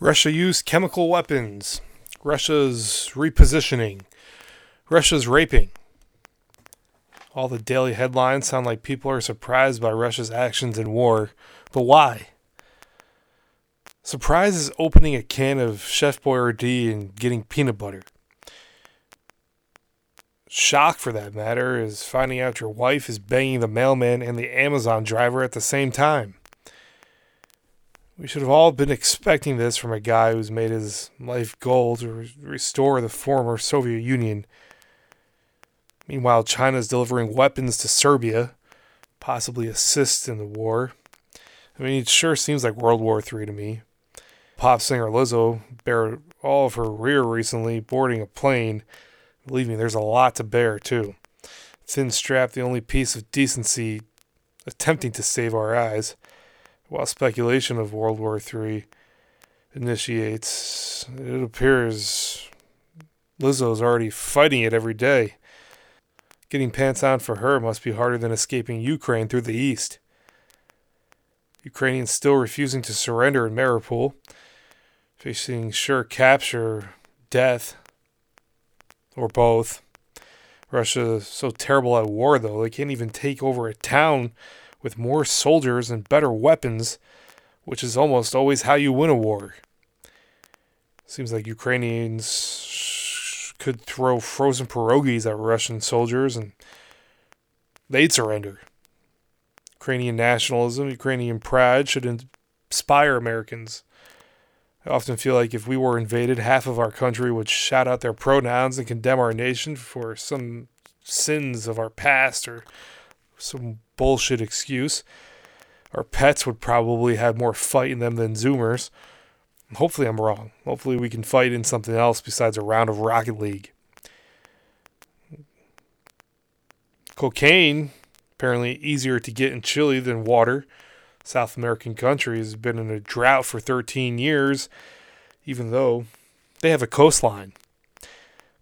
Russia used chemical weapons. Russia's repositioning. Russia's raping. All the daily headlines sound like people are surprised by Russia's actions in war. But why? Surprise is opening a can of Chef Boyardee and getting peanut butter. Shock, for that matter, is finding out your wife is banging the mailman and the Amazon driver at the same time. We should have all been expecting this from a guy who's made his life goal to re- restore the former Soviet Union. Meanwhile, China is delivering weapons to Serbia, possibly assist in the war. I mean, it sure seems like World War III to me. Pop singer Lizzo bared all of her rear recently boarding a plane. Believe me, there's a lot to bear, too. Thin strap, the only piece of decency attempting to save our eyes while speculation of World War III initiates, it appears Lizzo's already fighting it every day. Getting pants on for her must be harder than escaping Ukraine through the east. Ukrainians still refusing to surrender in Mariupol, facing sure capture, death, or both. Russia is so terrible at war, though, they can't even take over a town with more soldiers and better weapons, which is almost always how you win a war. Seems like Ukrainians could throw frozen pierogies at Russian soldiers and they'd surrender. Ukrainian nationalism, Ukrainian pride should inspire Americans. I often feel like if we were invaded, half of our country would shout out their pronouns and condemn our nation for some sins of our past or some bullshit excuse. Our pets would probably have more fight in them than Zoomers. Hopefully, I'm wrong. Hopefully, we can fight in something else besides a round of Rocket League. Cocaine, apparently easier to get in Chile than water. South American country has been in a drought for 13 years, even though they have a coastline.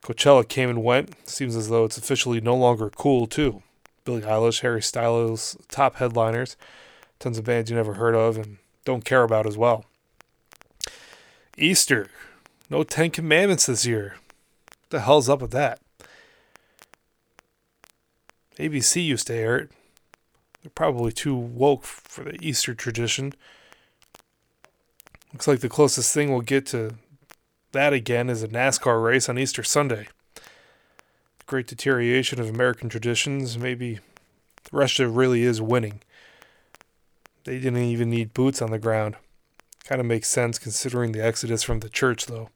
Coachella came and went. Seems as though it's officially no longer cool, too. Billie Eilish, Harry Styles, top headliners, tons of bands you never heard of and don't care about as well. Easter, no Ten Commandments this year. What the hell's up with that? ABC used to air it. They're probably too woke for the Easter tradition. Looks like the closest thing we'll get to that again is a NASCAR race on Easter Sunday great deterioration of American traditions. Maybe Russia really is winning. They didn't even need boots on the ground. Kind of makes sense considering the exodus from the church, though.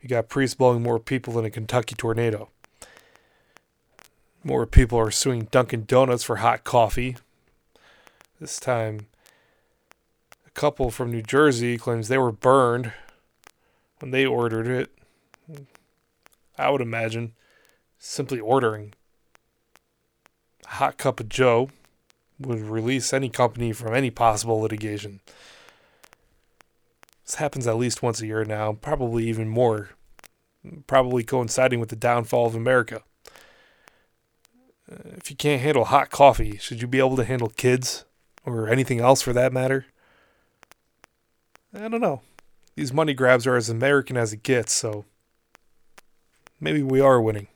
You got priests blowing more people than a Kentucky tornado. More people are suing Dunkin' Donuts for hot coffee. This time, a couple from New Jersey claims they were burned when they ordered it. I would imagine simply ordering a hot cup of Joe would release any company from any possible litigation. This happens at least once a year now, probably even more, probably coinciding with the downfall of America. Uh, if you can't handle hot coffee, should you be able to handle kids or anything else for that matter? I don't know. These money grabs are as American as it gets, so maybe we are winning.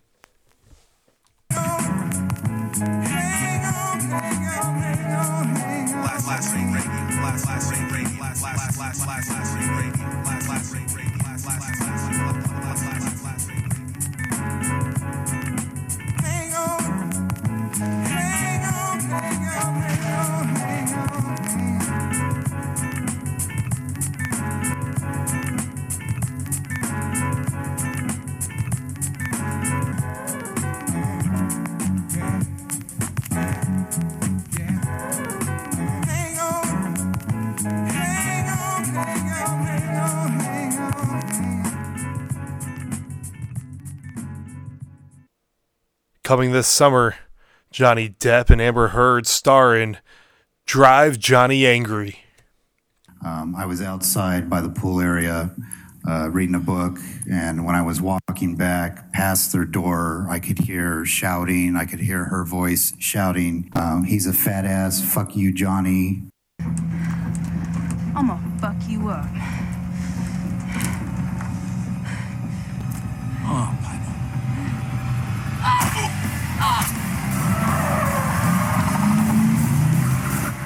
Coming this summer, Johnny Depp and Amber Heard star in Drive Johnny Angry. Um, I was outside by the pool area uh, reading a book, and when I was walking back past their door, I could hear shouting. I could hear her voice shouting, um, He's a fat ass, fuck you, Johnny. I'm gonna fuck you up.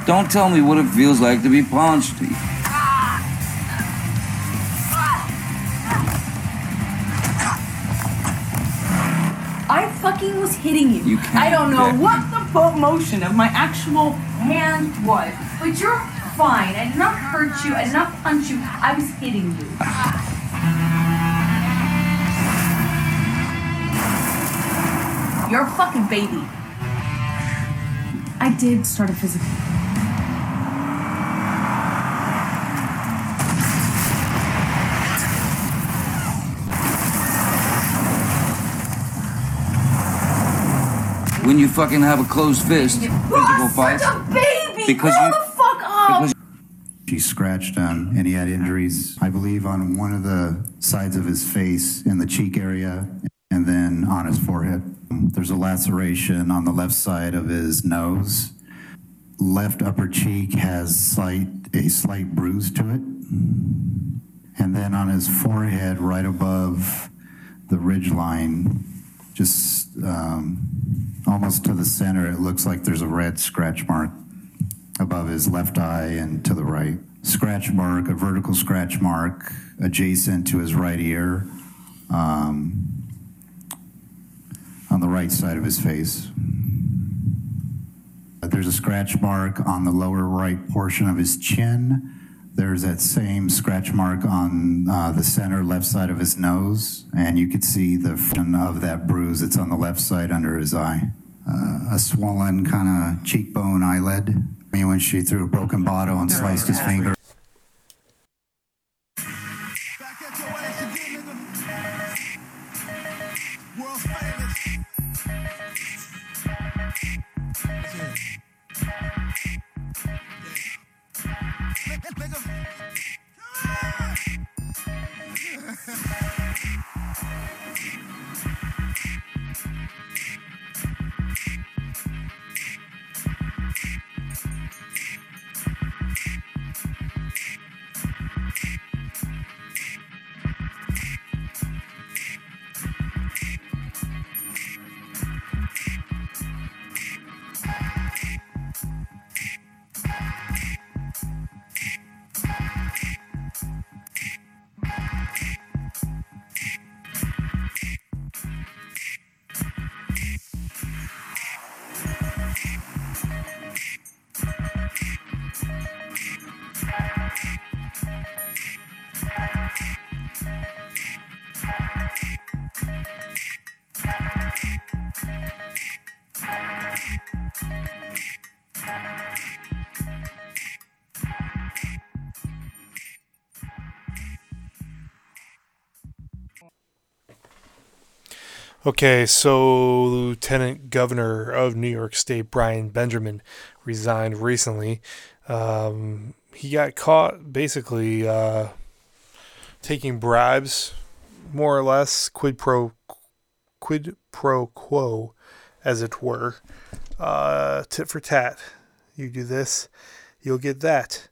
Don't tell me what it feels like to be punched. I fucking was hitting you. You can't I don't know what the foot motion of my actual hand was, but you're fine. I did not hurt you. I did not punch you. I was hitting you. You're a fucking baby. I did start a physical. When you fucking have a closed fist, physical fight. such a baby! Because Grow you- the fuck up! because She scratched him and he had injuries, I believe, on one of the sides of his face in the cheek area and then on his forehead. There's a laceration on the left side of his nose. Left upper cheek has slight, a slight bruise to it. And then on his forehead, right above the ridge line, just um, almost to the center, it looks like there's a red scratch mark above his left eye and to the right. Scratch mark, a vertical scratch mark adjacent to his right ear um, on the right side of his face. There's a scratch mark on the lower right portion of his chin. There's that same scratch mark on uh, the center left side of his nose, and you could see the front of that bruise that's on the left side under his eye. Uh, a swollen kind of cheekbone eyelid. I mean, when she threw a broken bottle and sliced his finger. Okay, so Lieutenant Governor of New York State Brian Benjamin resigned recently. Um, he got caught basically uh, taking bribes, more or less, quid pro quid pro quo, as it were, uh, tit for tat. You do this, you'll get that.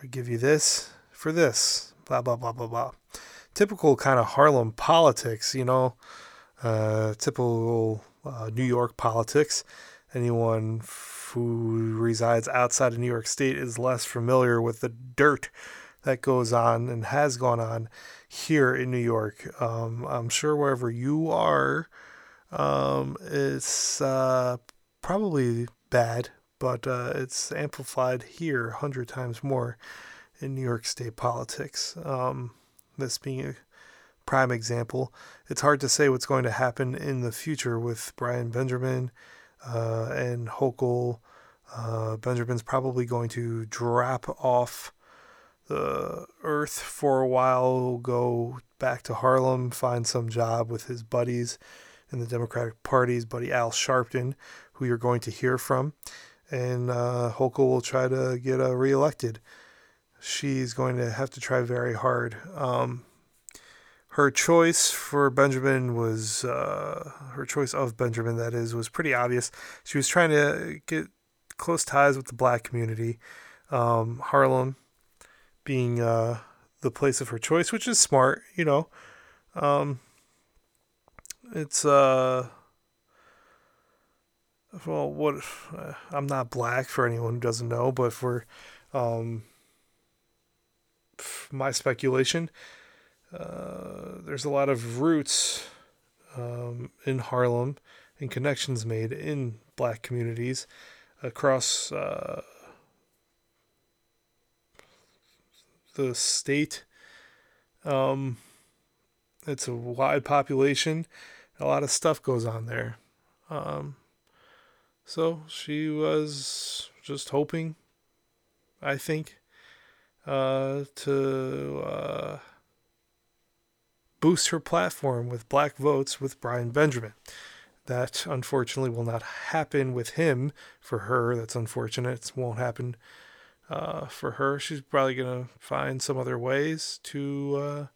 I give you this for this. Blah blah blah blah blah. Typical kind of Harlem politics, you know uh, typical uh, New York politics. Anyone who resides outside of New York State is less familiar with the dirt that goes on and has gone on here in New York. Um, I'm sure wherever you are, um, it's uh, probably bad, but uh, it's amplified here a hundred times more in New York State politics. Um, this being a prime example. It's hard to say what's going to happen in the future with Brian Benjamin uh, and Hochul. Uh, Benjamin's probably going to drop off the earth for a while, go back to Harlem, find some job with his buddies in the Democratic Party's buddy Al Sharpton, who you're going to hear from. And uh, will try to get uh, reelected. She's going to have to try very hard. Um, her choice for Benjamin was uh, her choice of Benjamin. That is was pretty obvious. She was trying to get close ties with the black community. Um, Harlem being uh, the place of her choice, which is smart, you know. Um, it's uh well what uh, I'm not black for anyone who doesn't know, but for um my speculation, uh, there's a lot of roots um, in Harlem and connections made in black communities across uh, the state. Um, it's a wide population. A lot of stuff goes on there. Um, so she was just hoping, I think, uh, to uh, boost her platform with black votes with Brian Benjamin. That unfortunately will not happen with him. For her, that's unfortunate. It won't happen uh, for her. She's probably going to find some other ways to uh,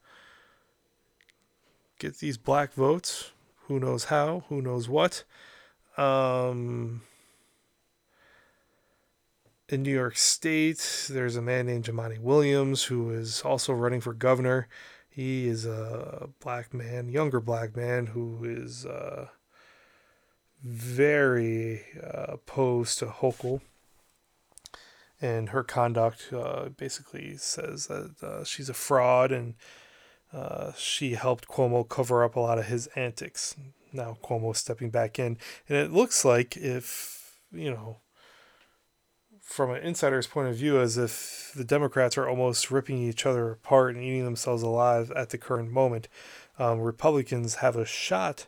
get these black votes. Who knows how? Who knows what? Um, in New York State, there's a man named Jumaane Williams who is also running for governor. He is a black man, younger black man, who is uh, very uh, opposed to Hochul. And her conduct uh, basically says that uh, she's a fraud and uh, she helped Cuomo cover up a lot of his antics. Now Cuomo stepping back in. And it looks like if, you know, from an insider's point of view as if the Democrats are almost ripping each other apart and eating themselves alive at the current moment. Um, Republicans have a shot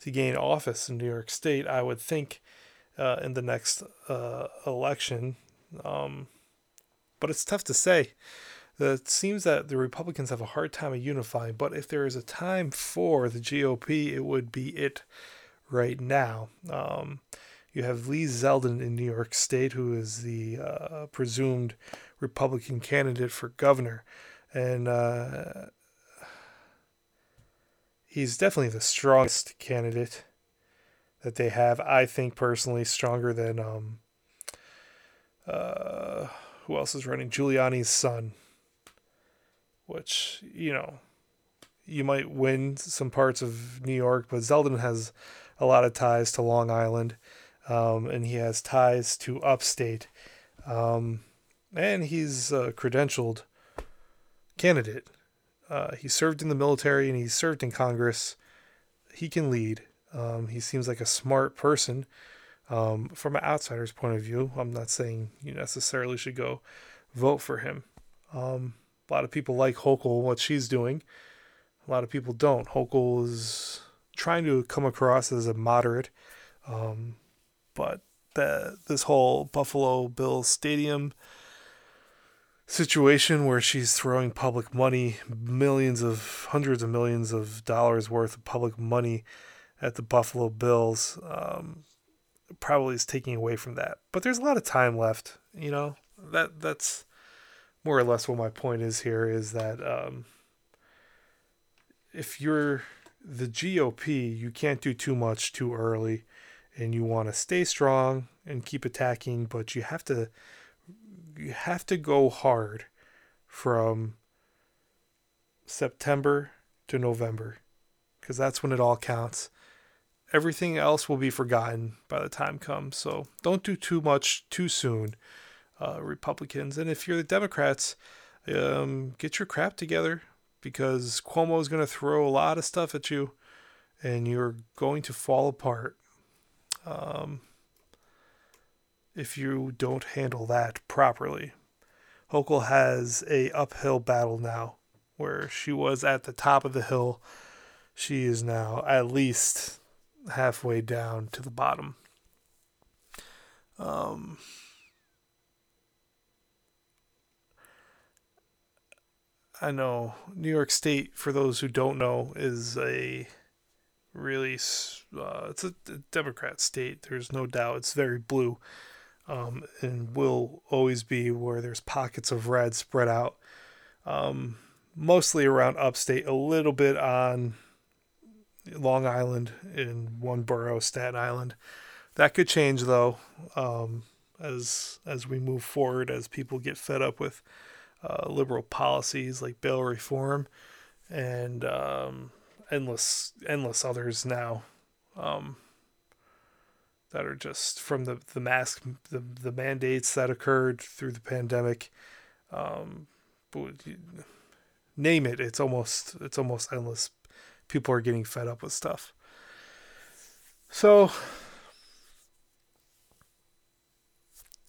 to gain office in New York State, I would think, uh, in the next uh, election. Um, but it's tough to say. It seems that the Republicans have a hard time of unifying, but if there is a time for the GOP, it would be it right now. Um, you have Lee Zeldin in New York State, who is the uh, presumed Republican candidate for governor. And uh, he's definitely the strongest candidate that they have. I think personally, stronger than um, uh, who else is running? Giuliani's son, which, you know, you might win some parts of New York, but Zeldin has a lot of ties to Long Island um, and he has ties to upstate. Um, and he's a credentialed candidate. Uh, he served in the military and he served in Congress. He can lead. Um, he seems like a smart person. Um, from an outsider's point of view, I'm not saying you necessarily should go vote for him. Um, a lot of people like Hochul, what she's doing. A lot of people don't. Hochul is trying to come across as a moderate. Um, but the this whole Buffalo Bills stadium situation where she's throwing public money, millions of hundreds of millions of dollars worth of public money at the Buffalo Bills, um, probably is taking away from that. But there's a lot of time left, you know. That that's more or less what my point is here is that um, if you're the GOP, you can't do too much too early and you want to stay strong and keep attacking, but you have to you have to go hard from September to November because that's when it all counts. Everything else will be forgotten by the time comes. So don't do too much too soon, uh, Republicans. And if you're the Democrats, um, get your crap together because Cuomo is going to throw a lot of stuff at you and you're going to fall apart um, if you don't handle that properly. Hochul has a uphill battle now, where she was at the top of the hill. She is now at least halfway down to the bottom. Um, I know New York State, for those who don't know, is a really uh, it's a, Democrat state. There's no doubt. It's very blue, um, and will always be where there's pockets of red spread out, um, mostly around upstate, a little bit on Long Island in one borough, Staten Island. That could change though, um, as as we move forward, as people get fed up with uh, liberal policies like bail reform and um, endless endless others now um, that are just from the the mask the the mandates that occurred through the pandemic um, name it it's almost it's almost endless. People are getting fed up with stuff. So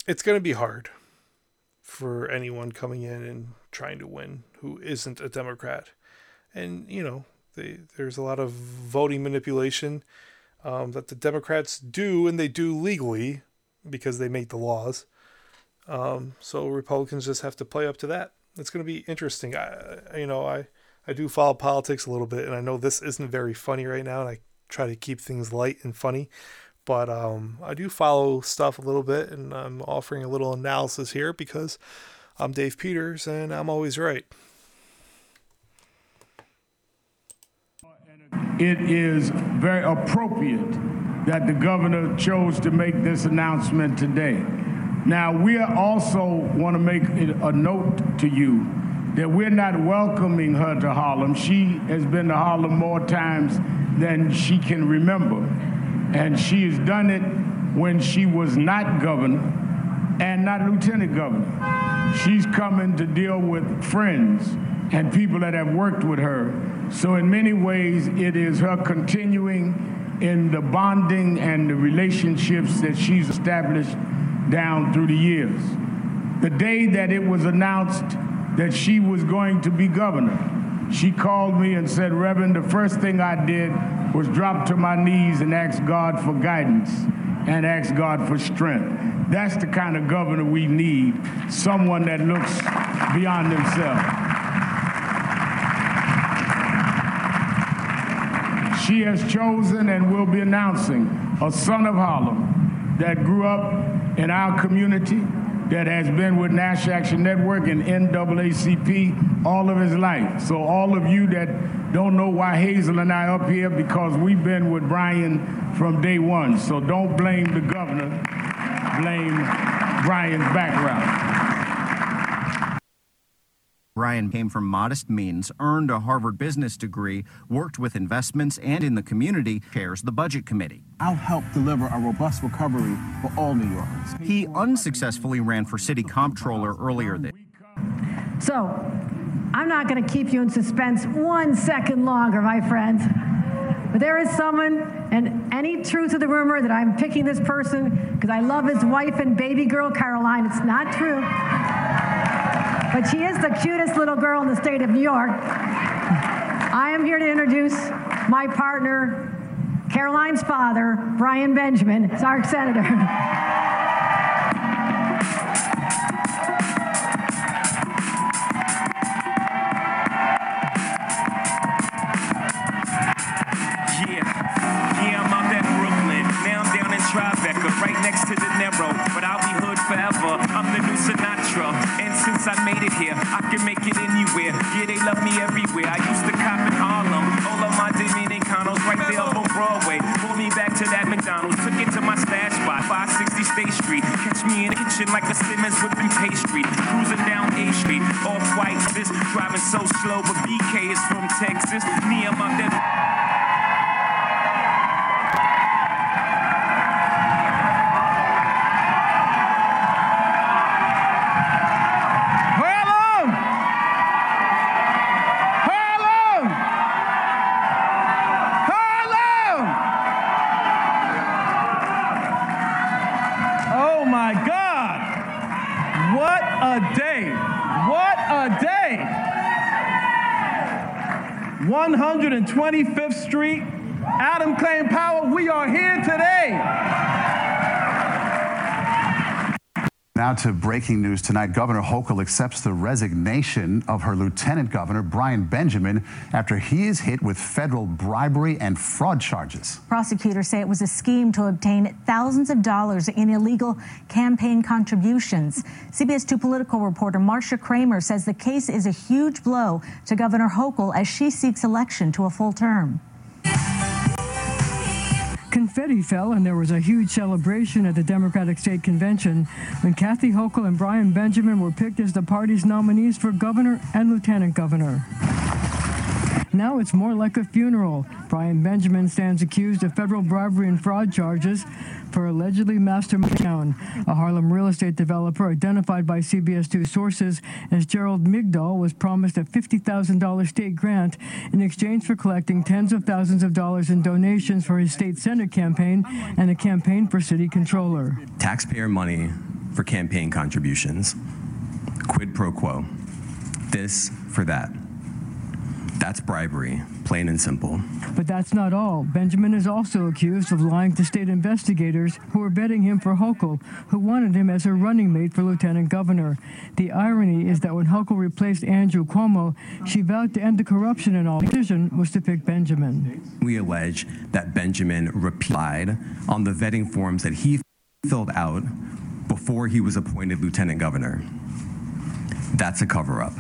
it's going to be hard for anyone coming in and trying to win who isn't a democrat. And you know they, there's a lot of voting manipulation um, that the Democrats do, and they do legally because they make the laws. Um, so Republicans just have to play up to that. It's going to be interesting. I, you know, I I do follow politics a little bit, and I know this isn't very funny right now, and I try to keep things light and funny. But um, I do follow stuff a little bit, and I'm offering a little analysis here because I'm Dave Peters, and I'm always right. It is very appropriate that the governor chose to make this announcement today. Now, we also want to make a note to you that we're not welcoming her to Harlem. She has been to Harlem more times than she can remember. And she has done it when she was not governor and not lieutenant governor. She's coming to deal with friends and people that have worked with her. So, in many ways, it is her continuing in the bonding and the relationships that she's established down through the years. The day that it was announced that she was going to be governor, she called me and said, Reverend, the first thing I did was drop to my knees and ask God for guidance and ask God for strength. That's the kind of governor we need someone that looks beyond himself. She has chosen and will be announcing a son of Harlem that grew up in our community, that has been with National Action Network and NAACP all of his life. So all of you that don't know why Hazel and I are up here, because we've been with Brian from day one. So don't blame the governor, blame Brian's background. Brian came from modest means, earned a Harvard business degree, worked with investments and in the community, chairs the budget committee. I'll help deliver a robust recovery for all New Yorkers. He unsuccessfully ran for city comptroller earlier this So, I'm not going to keep you in suspense one second longer, my friends. But there is someone, and any truth of the rumor that I'm picking this person because I love his wife and baby girl, Caroline, it's not true. But she is the cutest little girl in the state of New York. I am here to introduce my partner, Caroline's father, Brian Benjamin, Sark Senator. breaking news tonight. Governor Hochul accepts the resignation of her lieutenant governor, Brian Benjamin, after he is hit with federal bribery and fraud charges. Prosecutors say it was a scheme to obtain thousands of dollars in illegal campaign contributions. CBS 2 political reporter Marcia Kramer says the case is a huge blow to Governor Hochul as she seeks election to a full term. Confetti fell, and there was a huge celebration at the Democratic State Convention when Kathy Hochul and Brian Benjamin were picked as the party's nominees for governor and lieutenant governor. Now it's more like a funeral. Brian Benjamin stands accused of federal bribery and fraud charges for allegedly masterminding a Harlem real estate developer identified by CBS 2 sources as Gerald Migdol was promised a $50,000 state grant in exchange for collecting tens of thousands of dollars in donations for his state senate campaign and a campaign for city controller. Taxpayer money for campaign contributions. Quid pro quo. This for that. That's bribery, plain and simple. But that's not all. Benjamin is also accused of lying to state investigators who were betting him for Hochul, who wanted him as a running mate for lieutenant governor. The irony is that when Hochul replaced Andrew Cuomo, she vowed to end the corruption and all The decision was to pick Benjamin. We allege that Benjamin replied on the vetting forms that he filled out before he was appointed lieutenant governor. That's a cover up.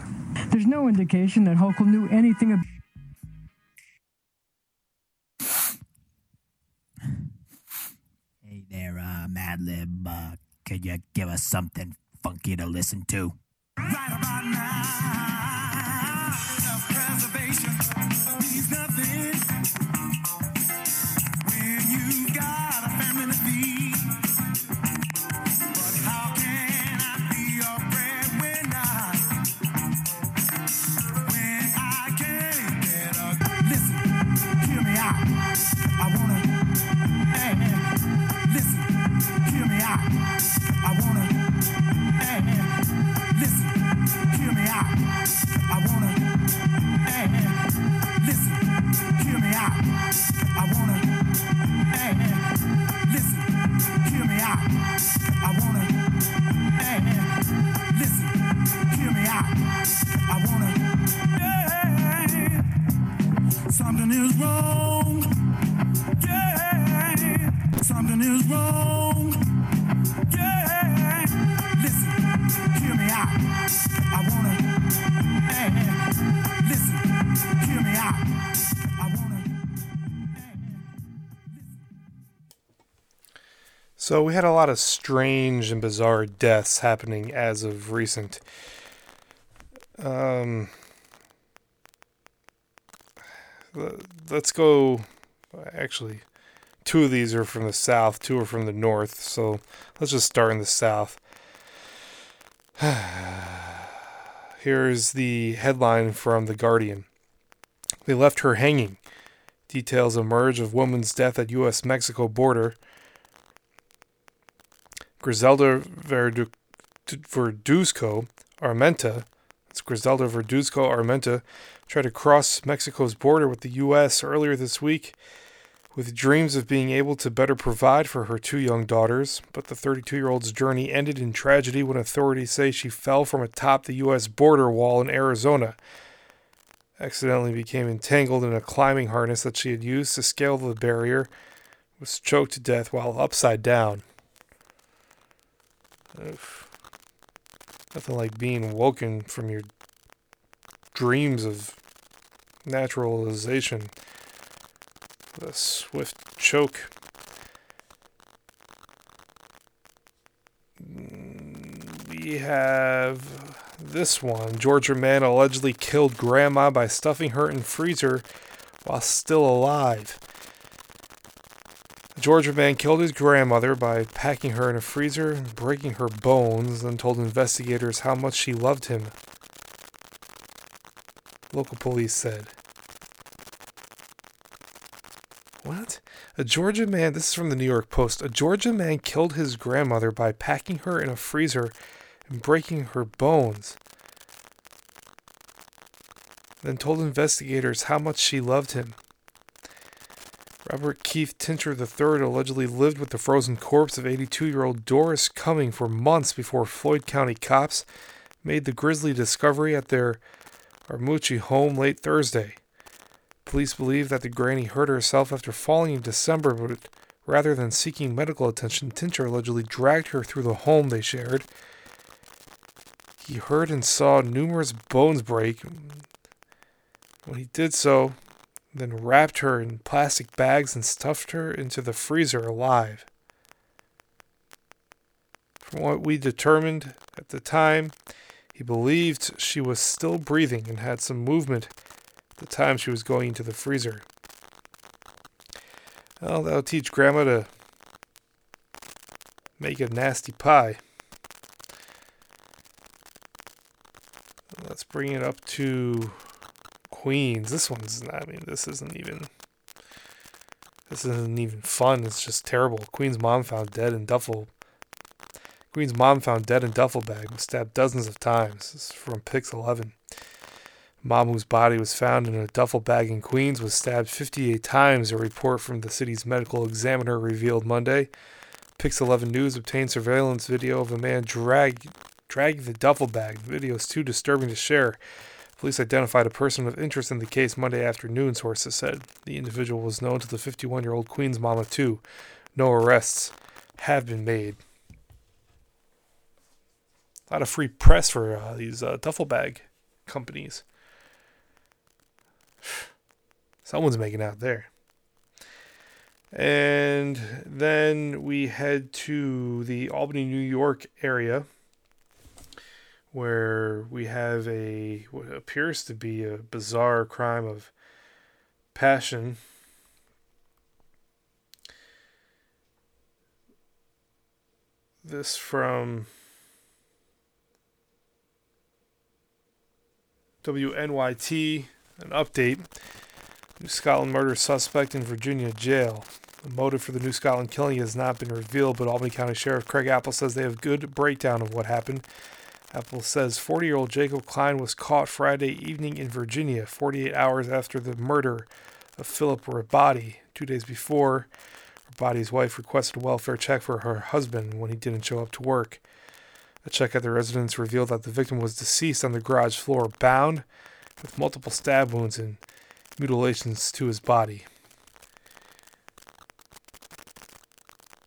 There's no indication that Hochul knew anything about. Hey there, uh, Madlib. Uh, could you give us something funky to listen to? Self-preservation means nothing So we had a lot of strange and bizarre deaths happening as of recent. Um, let's go. Actually, two of these are from the south, two are from the north. So let's just start in the south. Here's the headline from The Guardian. They left her hanging. Details emerge of woman's death at U.S. Mexico border. Griselda Verdu- Verduzco Armenta, it's Griselda Verduzco Armenta, tried to cross Mexico's border with the U.S. earlier this week with dreams of being able to better provide for her two young daughters. But the 32 year old's journey ended in tragedy when authorities say she fell from atop the U.S. border wall in Arizona. Accidentally became entangled in a climbing harness that she had used to scale the barrier, was choked to death while upside down. Oof. Nothing like being woken from your dreams of naturalization. with A swift choke. We have this one. Georgia man allegedly killed grandma by stuffing her in freezer while still alive. Georgia man killed his grandmother by packing her in a freezer and breaking her bones, then told investigators how much she loved him. Local police said. What? A Georgia man, this is from the New York Post. A Georgia man killed his grandmother by packing her in a freezer and breaking her bones. Then told investigators how much she loved him. Robert Keith Tincher III allegedly lived with the frozen corpse of 82 year old Doris Cumming for months before Floyd County cops made the grisly discovery at their Armuchee home late Thursday. Police believe that the granny hurt herself after falling in December, but rather than seeking medical attention, Tincher allegedly dragged her through the home they shared. He heard and saw numerous bones break. When he did so, then wrapped her in plastic bags and stuffed her into the freezer alive. From what we determined at the time, he believed she was still breathing and had some movement the time she was going into the freezer. Well, that'll teach Grandma to make a nasty pie. Let's bring it up to Queens. This one's not, I mean, this isn't even. This isn't even fun. It's just terrible. Queen's mom found dead in duffel. Queen's mom found dead in duffel bag was stabbed dozens of times. This is from Pix 11. Mom, whose body was found in a duffel bag in Queens, was stabbed 58 times, a report from the city's medical examiner revealed Monday. Pix 11 News obtained surveillance video of a man drag, dragging the duffel bag. The video is too disturbing to share. Police identified a person of interest in the case Monday afternoon, sources said. The individual was known to the 51 year old Queens mama, too. No arrests have been made. A lot of free press for uh, these uh, duffel bag companies. Someone's making out there. And then we head to the Albany, New York area where we have a what appears to be a bizarre crime of passion. This from WNYT, an update. New Scotland murder suspect in Virginia jail. The motive for the New Scotland killing has not been revealed, but Albany County Sheriff Craig Apple says they have good breakdown of what happened. Apple says 40 year old Jacob Klein was caught Friday evening in Virginia, 48 hours after the murder of Philip Rabati. Two days before, Rabati's wife requested a welfare check for her husband when he didn't show up to work. A check at the residence revealed that the victim was deceased on the garage floor, bound with multiple stab wounds and mutilations to his body.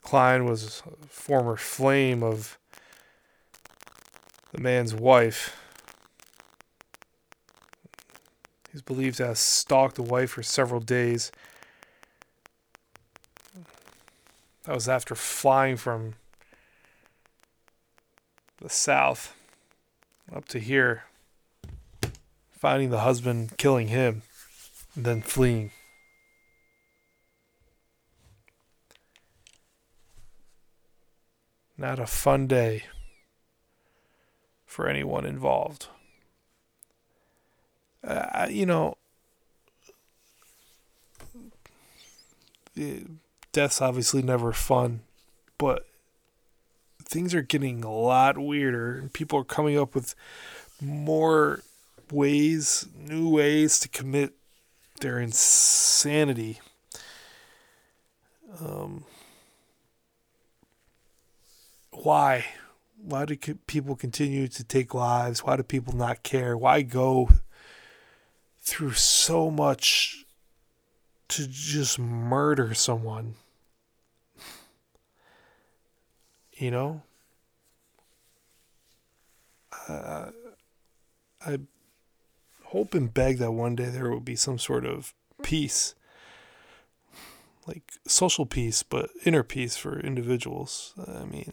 Klein was a former flame of the man's wife. He's believed to have stalked the wife for several days. That was after flying from the south up to here, finding the husband, killing him, and then fleeing. Not a fun day for anyone involved. Uh, you know, death's obviously never fun, but things are getting a lot weirder, people are coming up with more ways, new ways to commit their insanity. Um, why? Why do people continue to take lives? Why do people not care? Why go through so much to just murder someone? You know? Uh, I hope and beg that one day there will be some sort of peace like social peace, but inner peace for individuals. I mean,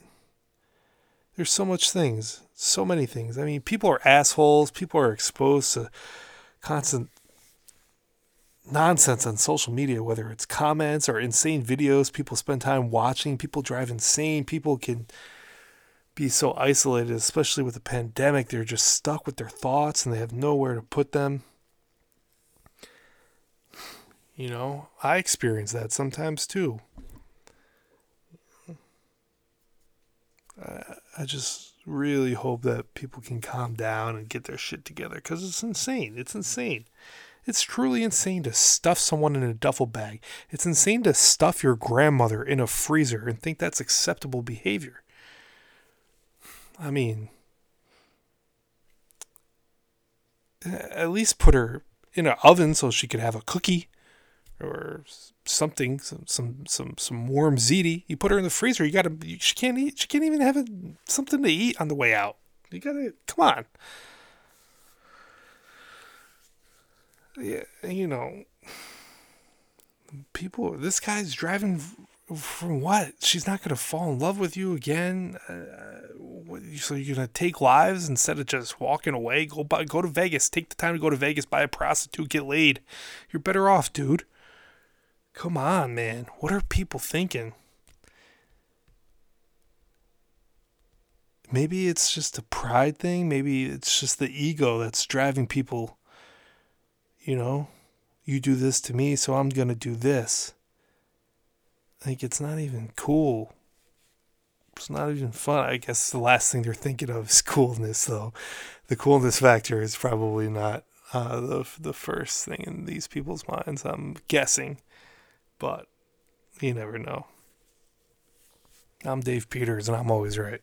there's so much things, so many things. I mean, people are assholes. People are exposed to constant nonsense on social media, whether it's comments or insane videos people spend time watching. People drive insane. People can be so isolated, especially with the pandemic. They're just stuck with their thoughts and they have nowhere to put them. You know, I experience that sometimes too. I just really hope that people can calm down and get their shit together because it's insane. It's insane. It's truly insane to stuff someone in a duffel bag. It's insane to stuff your grandmother in a freezer and think that's acceptable behavior. I mean, at least put her in an oven so she could have a cookie or something, some some some, some warm ziti. You put her in the freezer. You gotta. She can't eat. She can't even have a, something to eat on the way out. You gotta. Come on. Yeah, you know, people. This guy's driving from what? She's not gonna fall in love with you again. Uh, what, so you're gonna take lives instead of just walking away. Go by. go to Vegas. Take the time to go to Vegas, buy a prostitute, get laid. You're better off, dude. Come on, man. What are people thinking? Maybe it's just a pride thing. Maybe it's just the ego that's driving people, you know, you do this to me, so I'm going to do this. Like, it's not even cool. It's not even fun. I guess the last thing they're thinking of is coolness, though. The coolness factor is probably not uh, the the first thing in these people's minds. I'm guessing. But you never know. I'm Dave Peters, and I'm always right.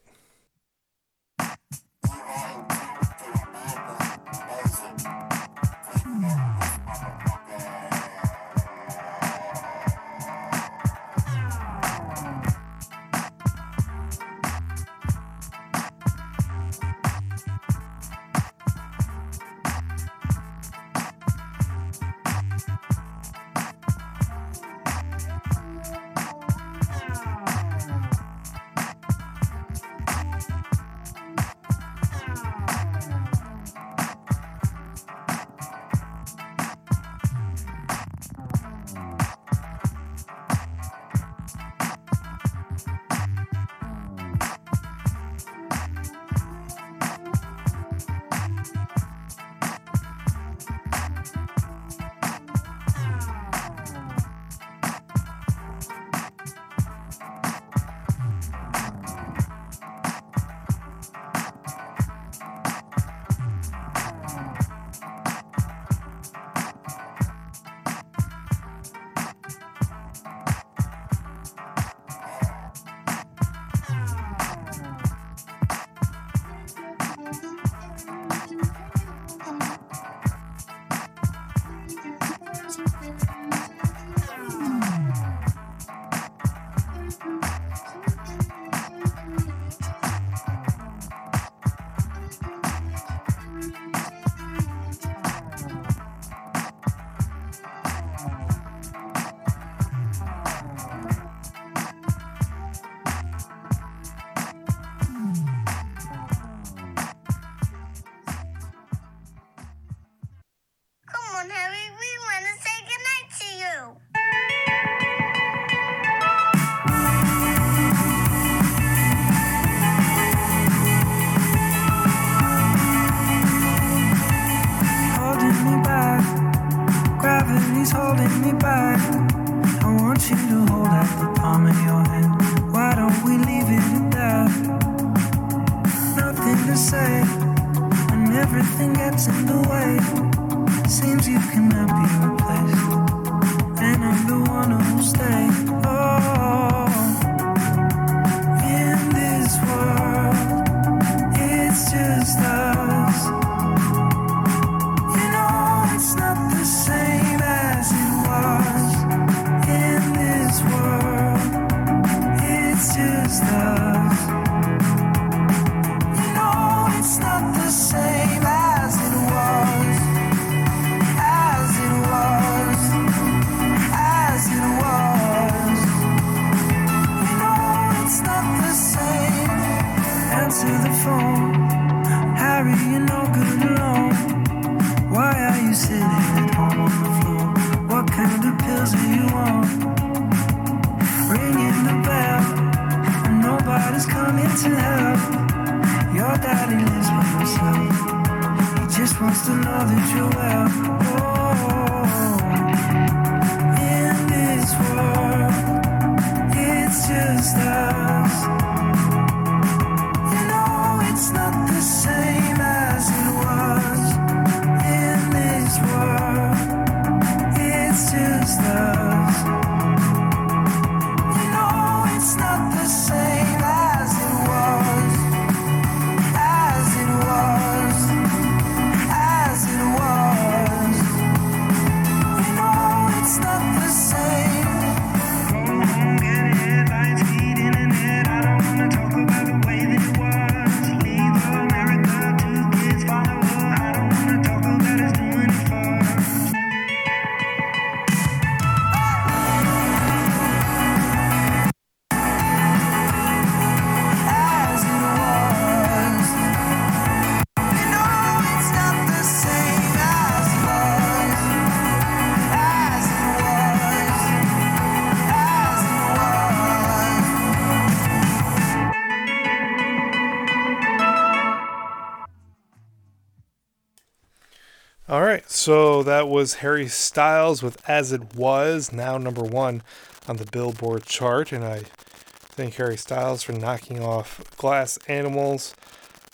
That was Harry Styles with As It Was, now number one on the Billboard chart. And I thank Harry Styles for knocking off Glass Animals,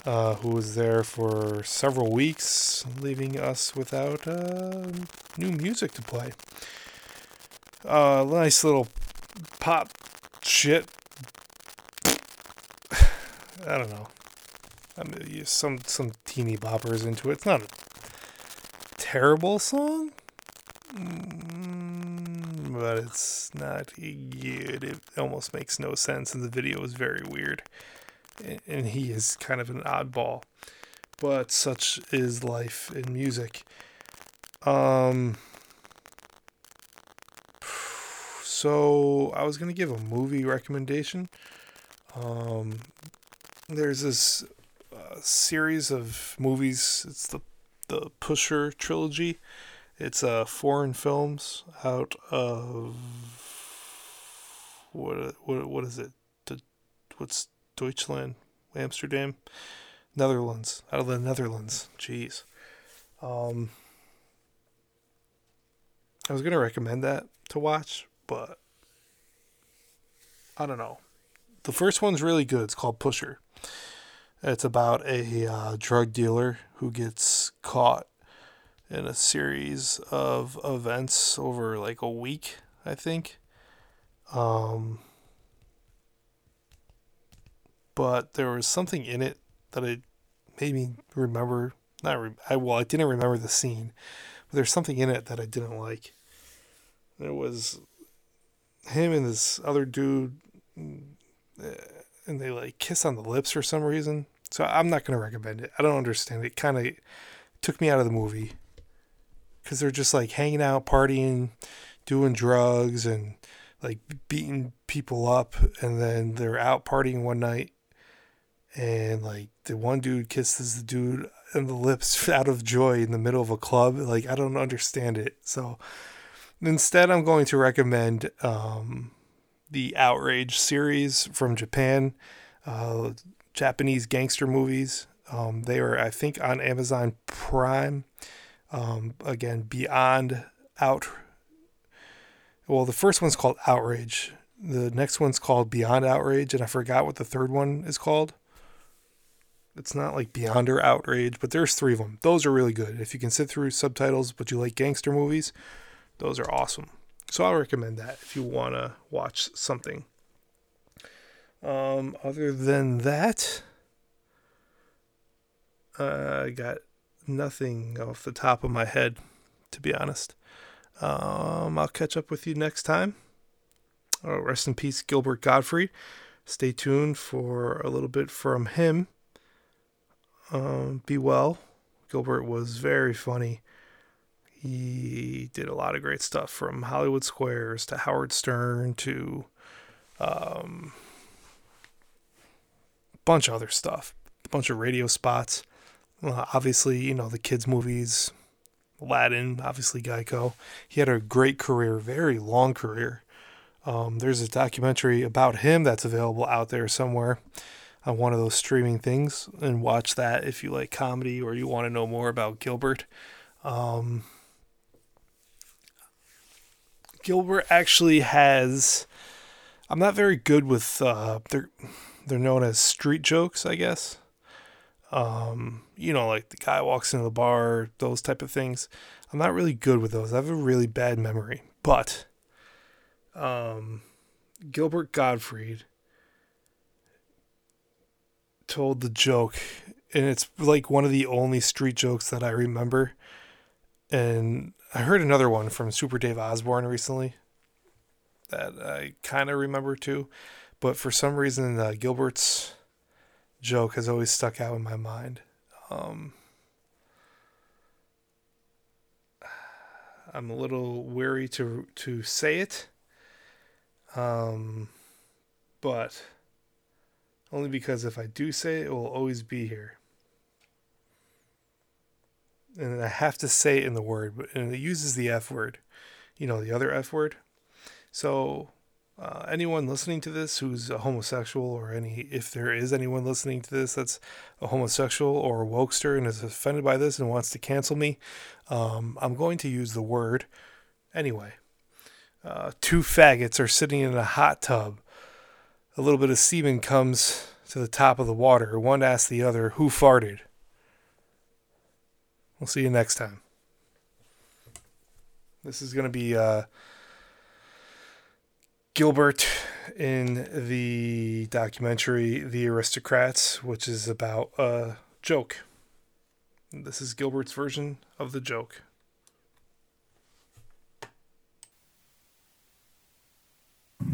uh, who was there for several weeks, leaving us without uh, new music to play. Uh, nice little pop shit. I don't know. I mean, some some teeny boppers into it. It's not a terrible song, mm, but it's not good. It almost makes no sense, and the video is very weird. And he is kind of an oddball, but such is life in music. Um. So I was gonna give a movie recommendation. Um, there's this uh, series of movies. It's the the Pusher trilogy. It's uh foreign films out of what what what is it? What's Deutschland, Amsterdam, Netherlands, out of the Netherlands. Jeez. Um, I was gonna recommend that to watch, but I don't know. The first one's really good. It's called Pusher. It's about a uh, drug dealer who gets caught in a series of events over like a week, I think. Um, but there was something in it that it made me remember. Not re- I well, I didn't remember the scene, but there's something in it that I didn't like. It was him and this other dude, uh, and they like kiss on the lips for some reason. So I'm not going to recommend it. I don't understand. It kind of took me out of the movie because they're just like hanging out, partying, doing drugs, and like beating people up. And then they're out partying one night, and like the one dude kisses the dude on the lips out of joy in the middle of a club. Like I don't understand it. So instead, I'm going to recommend um, the Outrage series from Japan. Uh, Japanese gangster movies. Um, they are, I think, on Amazon Prime. Um, again, Beyond Out. Well, the first one's called Outrage. The next one's called Beyond Outrage, and I forgot what the third one is called. It's not like Beyond or Outrage, but there's three of them. Those are really good. If you can sit through subtitles, but you like gangster movies, those are awesome. So I'll recommend that if you want to watch something. Um, other than that, uh, I got nothing off the top of my head, to be honest. Um, I'll catch up with you next time. Oh, rest in peace, Gilbert Gottfried. Stay tuned for a little bit from him. Um, be well. Gilbert was very funny. He did a lot of great stuff from Hollywood Squares to Howard Stern to um, bunch of other stuff, a bunch of radio spots. Well, obviously, you know, the kids' movies, Aladdin, obviously Geico. He had a great career, very long career. Um, there's a documentary about him that's available out there somewhere on one of those streaming things, and watch that if you like comedy or you want to know more about Gilbert. Um, Gilbert actually has. I'm not very good with. Uh, they're they're known as street jokes, I guess. Um, you know, like the guy walks into the bar, those type of things. I'm not really good with those. I have a really bad memory. But um, Gilbert Gottfried told the joke, and it's like one of the only street jokes that I remember. And I heard another one from Super Dave Osborne recently that I kind of remember too. But for some reason, uh, Gilbert's joke has always stuck out in my mind. Um, I'm a little weary to to say it, um, but only because if I do say it, it will always be here. And I have to say it in the word, but and it uses the F word, you know, the other F word. So Uh, anyone listening to this who's a homosexual, or any, if there is anyone listening to this that's a homosexual or a wokester and is offended by this and wants to cancel me, um, I'm going to use the word anyway. Uh, two faggots are sitting in a hot tub. A little bit of semen comes to the top of the water. One asks the other, Who farted? We'll see you next time. This is going to be uh, Gilbert in the documentary The Aristocrats, which is about a joke. This is Gilbert's version of the joke.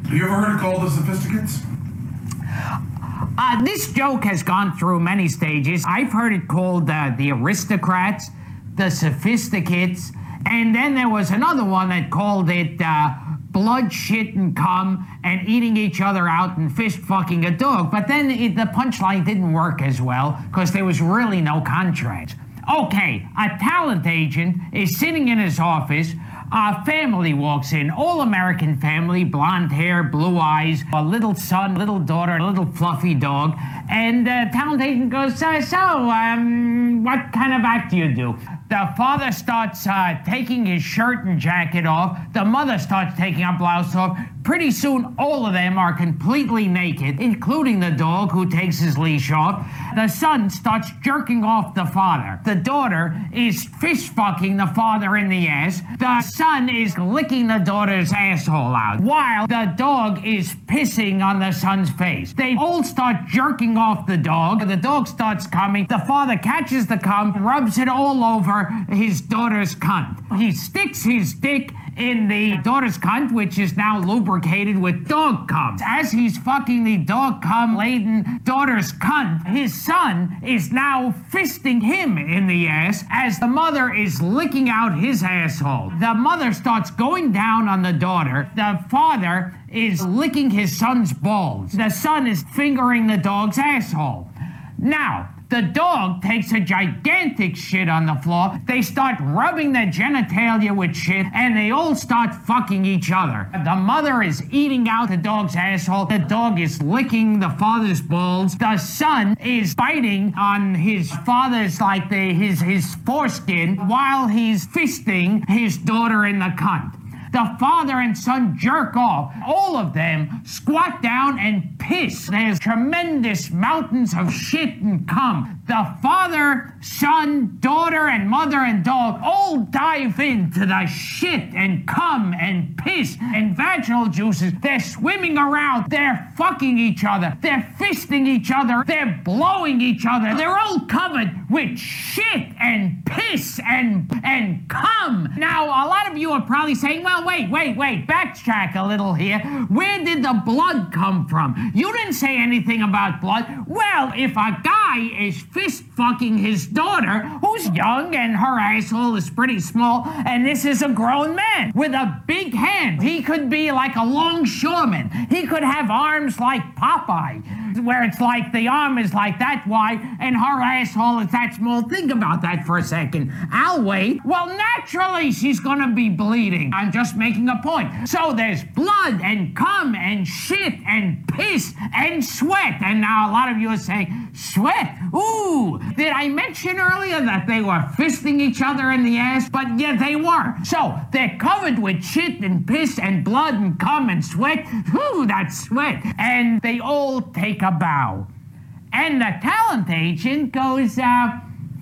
Have you ever heard it called the Sophisticates? Uh, this joke has gone through many stages. I've heard it called uh, the aristocrats, the sophisticates, and then there was another one that called it uh, blood, shit, and cum, and eating each other out and fist fucking a dog. But then it, the punchline didn't work as well because there was really no contrast. Okay, a talent agent is sitting in his office. A family walks in, all American family, blonde hair, blue eyes, a little son, little daughter, a little fluffy dog. And the talent agent goes, uh, So, um, what kind of act do you do? The father starts uh, taking his shirt and jacket off. The mother starts taking her blouse off. Pretty soon, all of them are completely naked, including the dog who takes his leash off. The son starts jerking off the father. The daughter is fish fucking the father in the ass. The son is licking the daughter's asshole out, while the dog is pissing on the son's face. They all start jerking off the dog. The dog starts coming. The father catches the cum, rubs it all over his daughter's cunt. He sticks his dick in the daughter's cunt, which is now lubricated with dog cum. As he's fucking the dog cum laden daughter's cunt, his son is now fisting him in the ass as the mother is licking out his asshole. The mother starts going down on the daughter. The father is licking his son's balls. The son is fingering the dog's asshole. Now, the dog takes a gigantic shit on the floor. They start rubbing their genitalia with shit and they all start fucking each other. The mother is eating out the dog's asshole. The dog is licking the father's balls. The son is biting on his father's, like the, his, his foreskin while he's fisting his daughter in the cunt. The father and son jerk off. All of them squat down and piss. There's tremendous mountains of shit and cum. The father, son, daughter, and mother and dog all dive into the shit and cum and piss and vaginal juices. They're swimming around. They're fucking each other. They're fisting each other. They're blowing each other. They're all covered with shit and piss and and cum. Now, a lot of you are probably saying, well, wait, wait, wait, backtrack a little here. Where did the blood come from? You didn't say anything about blood. Well, if a guy is fist fucking his daughter, who's young and her asshole is pretty small, and this is a grown man with a big hand, he could be like a longshoreman. He could have arms like Popeye, where it's like the arm is like that wide and her asshole is that small. Think about that for a second. I'll wait. Well, naturally, she's gonna be bleeding. I'm just making a point. So there's blood and cum and shit and piss and sweat. And now a lot of you are saying, sweat? Ooh, did I mention earlier that they were fisting each other in the ass? But yeah, they were. So they're covered with shit and piss and blood and cum and sweat. Ooh, that's sweat. And they all take a bow. And the talent agent goes, uh,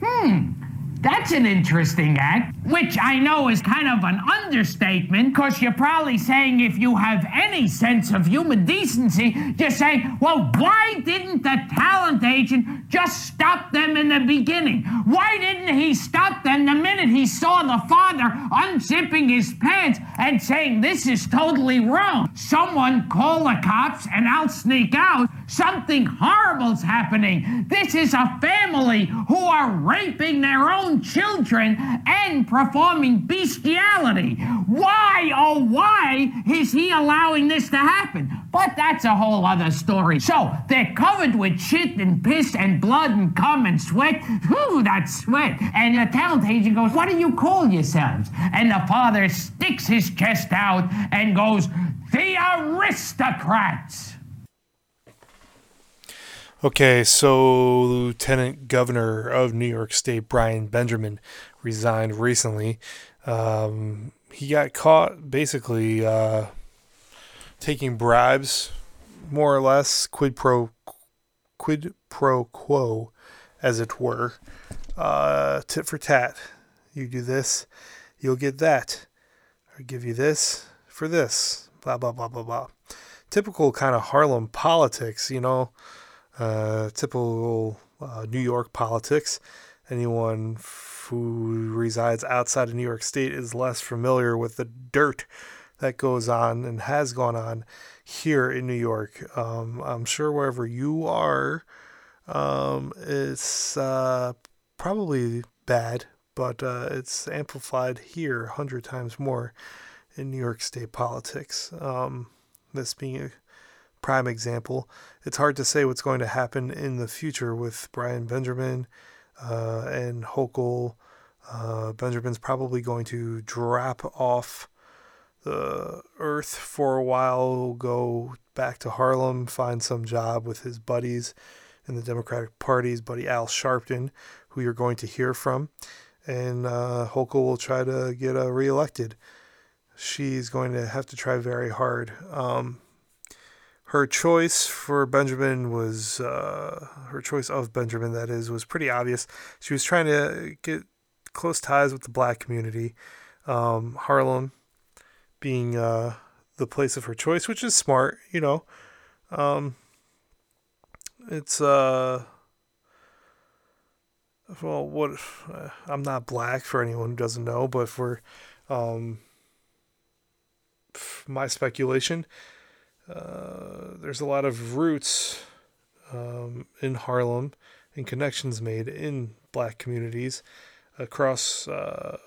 hmm, that's an interesting act, which I know is kind of an understatement, because you're probably saying if you have any sense of human decency, you're saying, well, why didn't the talent agent just stop them in the beginning? Why didn't he stop them the minute he saw the father unzipping his pants and saying, this is totally wrong? Someone call the cops and I'll sneak out. Something horrible's happening. This is a family who are raping their own children and performing bestiality. Why, oh, why is he allowing this to happen? But that's a whole other story. So they're covered with shit and piss and blood and cum and sweat. Whew, that's sweat. And the talent agent goes, What do you call yourselves? And the father sticks his chest out and goes, The aristocrats! Okay, so Lieutenant Governor of New York State Brian Benjamin resigned recently. Um, he got caught basically uh, taking bribes, more or less quid pro quid pro quo, as it were, uh, tit for tat. You do this, you'll get that. I give you this for this. Blah blah blah blah blah. Typical kind of Harlem politics, you know uh, typical uh, New York politics. Anyone who resides outside of New York State is less familiar with the dirt that goes on and has gone on here in New York. Um, I'm sure wherever you are, um, it's uh, probably bad, but uh, it's amplified here a hundred times more in New York State politics. Um, this being a prime example. It's hard to say what's going to happen in the future with Brian Benjamin uh, and Hochul. Uh, Benjamin's probably going to drop off the earth for a while, go back to Harlem, find some job with his buddies in the Democratic Party's buddy Al Sharpton, who you're going to hear from. And uh, will try to get uh, reelected. She's going to have to try very hard. Um, her choice for Benjamin was uh, her choice of Benjamin. That is was pretty obvious. She was trying to get close ties with the black community. Um, Harlem being uh, the place of her choice, which is smart, you know. Um, it's uh, well, what uh, I'm not black for anyone who doesn't know, but for um, my speculation there's a lot of roots um, in Harlem and connections made in black communities across uh,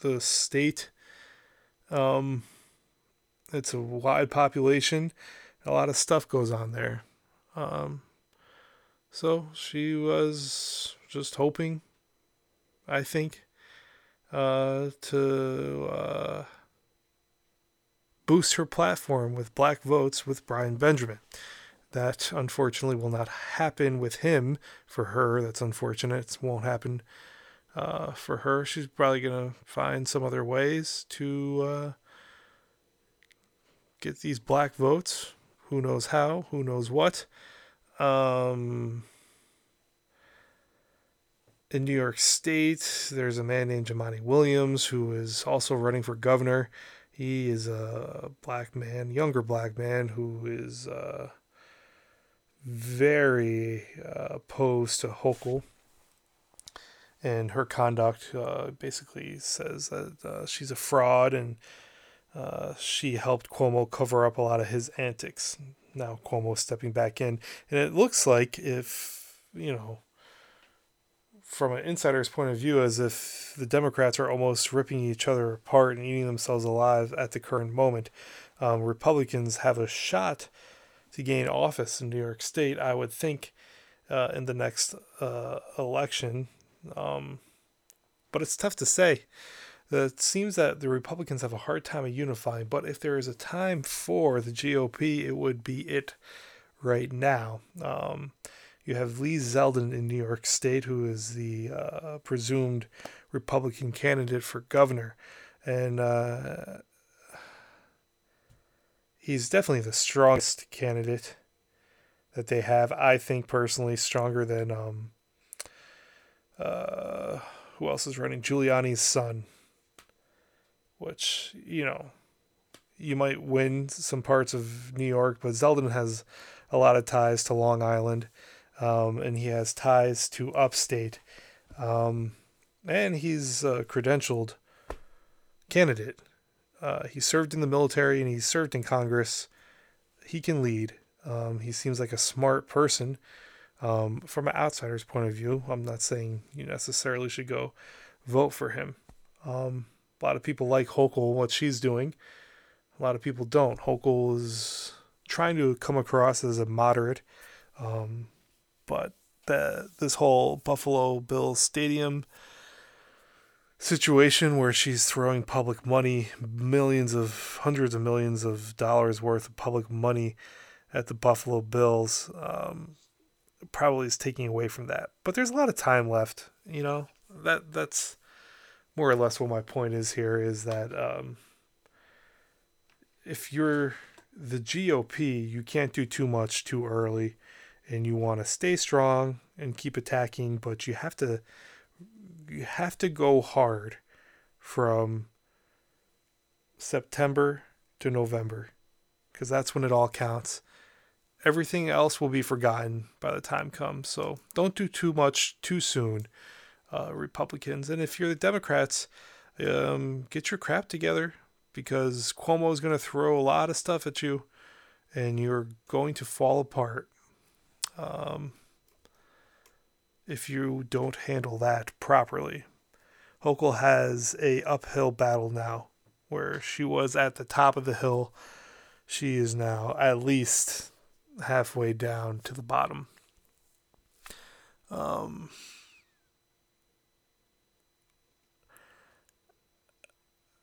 the state. Um, it's a wide population. A lot of stuff goes on there. Um, so she was just hoping, I think, uh, to uh, boost her platform with black votes with Brian Benjamin. That unfortunately will not happen with him. For her, that's unfortunate. It won't happen uh, for her. She's probably going to find some other ways to uh, get these black votes. Who knows how? Who knows what? Um, in New York State, there's a man named Jumaane Williams who is also running for governor. He is a black man, younger black man, who is uh, very uh, opposed to Hochul. And her conduct uh, basically says that uh, she's a fraud and uh, she helped Cuomo cover up a lot of his antics. Now Cuomo's stepping back in. And it looks like if, you know, from an insider's point of view as if the Democrats are almost ripping each other apart and eating themselves alive at the current moment. Um, Republicans have a shot to gain office in New York State, I would think, uh, in the next uh, election. Um, but it's tough to say. It seems that the Republicans have a hard time of unifying, but if there is a time for the GOP, it would be it right now. Um, you have Lee Zeldin in New York State, who is the uh, presumed Republican candidate for governor. And uh, he's definitely the strongest candidate that they have. I think personally, stronger than um, uh, who else is running? Giuliani's son, which, you know, you might win some parts of New York, but Zeldin has a lot of ties to Long Island um, and he has ties to upstate. Um, and he's a credentialed candidate. Uh, he served in the military and he served in Congress. He can lead. Um, he seems like a smart person. Um, from an outsider's point of view, I'm not saying you necessarily should go vote for him. Um, a lot of people like Hochul, what she's doing. A lot of people don't. Hochul is trying to come across as a moderate. Um, but the this whole Buffalo Bills stadium situation where she's throwing public money, millions of, hundreds of millions of dollars worth of public money at the Buffalo Bills, um, probably is taking away from that. But there's a lot of time left, you know. That that's more or less what my point is here is that um, if you're the GOP, you can't do too much too early, and you want to stay strong and keep attacking, but you have to you have to go hard from September to November because that's when it all counts. Everything else will be forgotten by the time comes. So don't do too much too soon, uh, Republicans. And if you're the Democrats, um, get your crap together because Cuomo is going to throw a lot of stuff at you and you're going to fall apart. Um, if you don't handle that properly. Hochul has a uphill battle now, where she was at the top of the hill. She is now at least halfway down to the bottom. Um,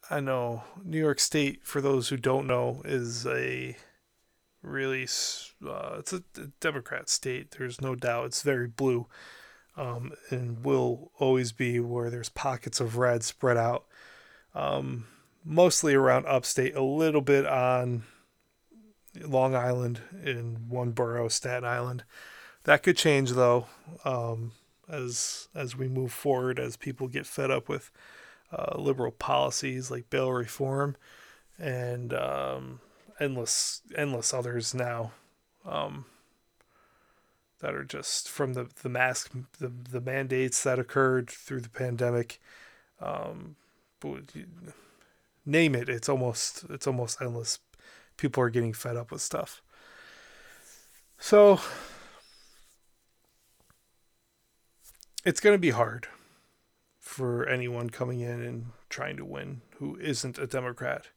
I know New York State, for those who don't know, is a really uh, it's a Democrat state. There's no doubt. It's very blue um, and will always be where there's pockets of red spread out, um, mostly around upstate, a little bit on Long Island in one borough, Staten Island. That could change though, um, as as we move forward, as people get fed up with uh, liberal policies like bail reform and um, endless endless others now. Um, that are just from the the mask the the mandates that occurred through the pandemic. Um, name it, it's almost it's almost endless. People are getting fed up with stuff. So it's going to be hard for anyone coming in and trying to win who isn't a Democrat.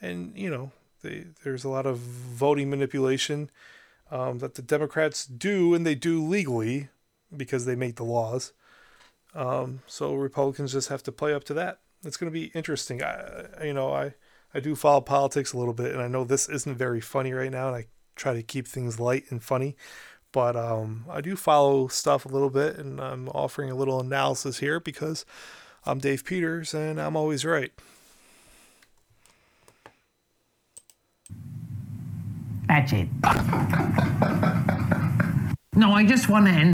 And you know, they, there's a lot of voting manipulation um, that the Democrats do, and they do legally because they make the laws. Um, so Republicans just have to play up to that. It's going to be interesting. I, you know, I, I do follow politics a little bit, and I know this isn't very funny right now, and I try to keep things light and funny. But um, I do follow stuff a little bit, and I'm offering a little analysis here because I'm Dave Peters, and I'm always right. That's it. no, I just want to end.